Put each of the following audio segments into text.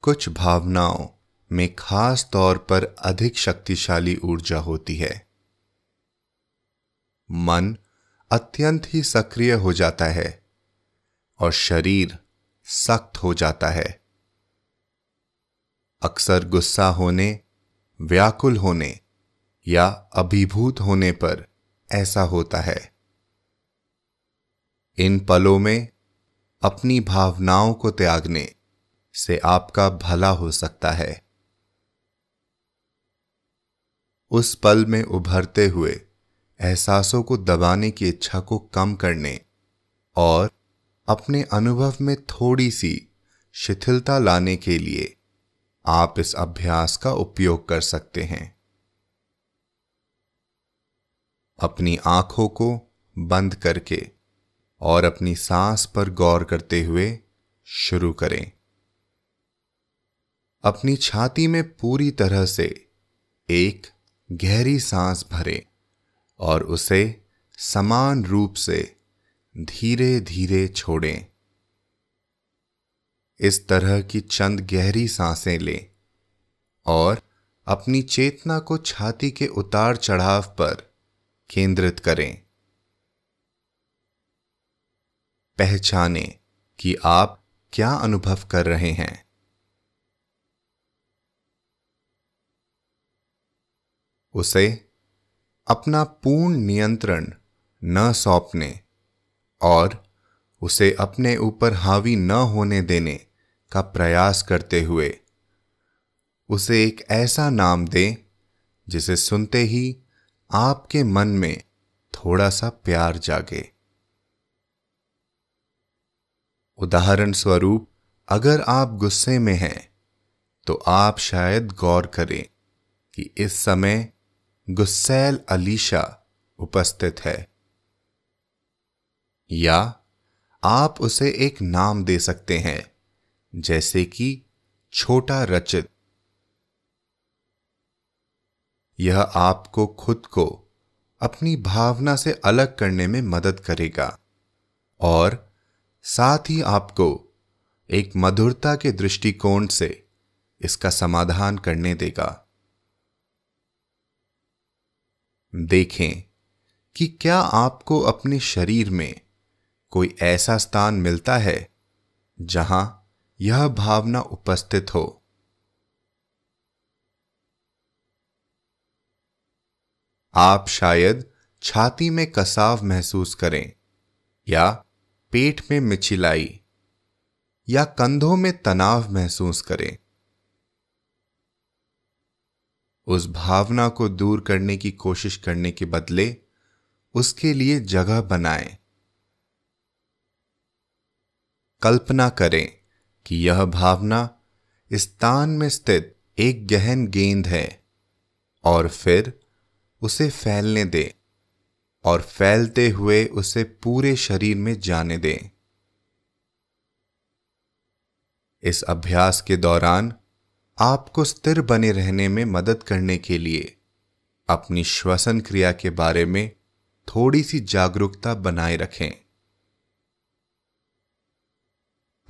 कुछ भावनाओं में खास तौर पर अधिक शक्तिशाली ऊर्जा होती है। मन अत्यंत ही सक्रिय हो जाता है और शरीर सख्त हो जाता है। अक्सर गुस्सा होने, व्याकुल होने या अभिभूत होने पर ऐसा होता है। इन पलों में अपनी भावनाओं को त्यागने से आपका भला हो सकता है। उस पल में उभरते हुए एहसासों को दबाने की इच्छा को कम करने और अपने अनुभव में थोड़ी सी शिथिलता लाने के लिए आप इस अभ्यास का उपयोग कर सकते हैं। अपनी आँखों को बंद करके और अपनी सांस पर गौर करते हुए शुरू करें। अपनी छाती में पूरी तरह से एक गहरी सांस भरें और उसे समान रूप से धीरे धीरे छोड़ें। इस तरह की चंद गहरी साँसें लें और अपनी चेतना को छाती के उतार चढ़ाव पर केंद्रित करें। पहचाने कि आप क्या अनुभव कर रहे हैं। उसे अपना पूर्ण नियंत्रण न सौंपने और उसे अपने ऊपर हावी न होने देने का प्रयास करते हुए उसे एक ऐसा नाम दें जिसे सुनते ही आपके मन में थोड़ा सा प्यार जागे। उदाहरण स्वरूप, अगर आप गुस्से में हैं तो आप शायद गौर करें कि इस समय गुस्सैल अलीशा उपस्थित है। या, आप उसे एक नाम दे सकते हैं, जैसे कि छोटा रचित। यह आपको खुद को अपनी भावना से अलग करने में मदद करेगा और साथ ही आपको एक मधुरता के दृष्टिकोण से इसका समाधान करने देगा। देखें कि क्या आपको अपने शरीर में कोई ऐसा स्थान मिलता है जहाँ यह भावना उपस्थित हो? आप शायद छाती में कसाव महसूस करें या पेट में मिचिलाई या कंधों में तनाव महसूस करें। उस भावना को दूर करने की कोशिश करने के बदले उसके लिए जगह बनाएँ। कल्पना करें कि यह भावना स्थान में स्थित एक गहन गेंद है और फिर उसे फैलने दें और फैलते हुए उसे पूरे शरीर में जाने दें। इस अभ्यास के दौरान आपको स्थिर बने रहने में मदद करने के लिए अपनी श्वसन क्रिया के बारे में थोड़ी सी जागरूकता बनाए रखें।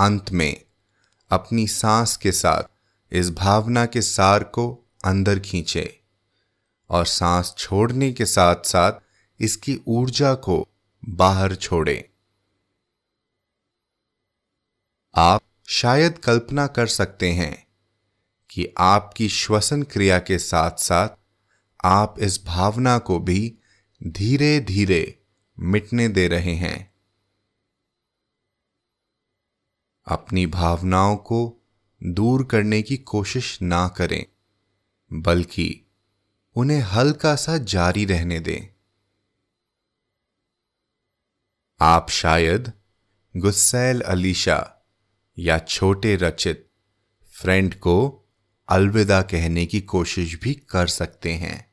अंत में, अपनी सांस के साथ इस भावना के सार को अंदर खींचे और सांस छोड़ने के साथ साथ इसकी ऊर्जा को बाहर छोड़े। आप शायद कल्पना कर सकते हैं कि आपकी श्वसन क्रिया के साथ साथ आप इस भावना को भी धीरे धीरे मिटने दे रहे हैं। अपनी भावनाओं को दूर करने की कोशिश ना करें, बल्कि उन्हें हल्का सा जारी रहने दें। आप शायद गुस्सैल अलीशा या छोटे रचित फ्रेंड को अलविदा कहने की कोशिश भी कर सकते हैं।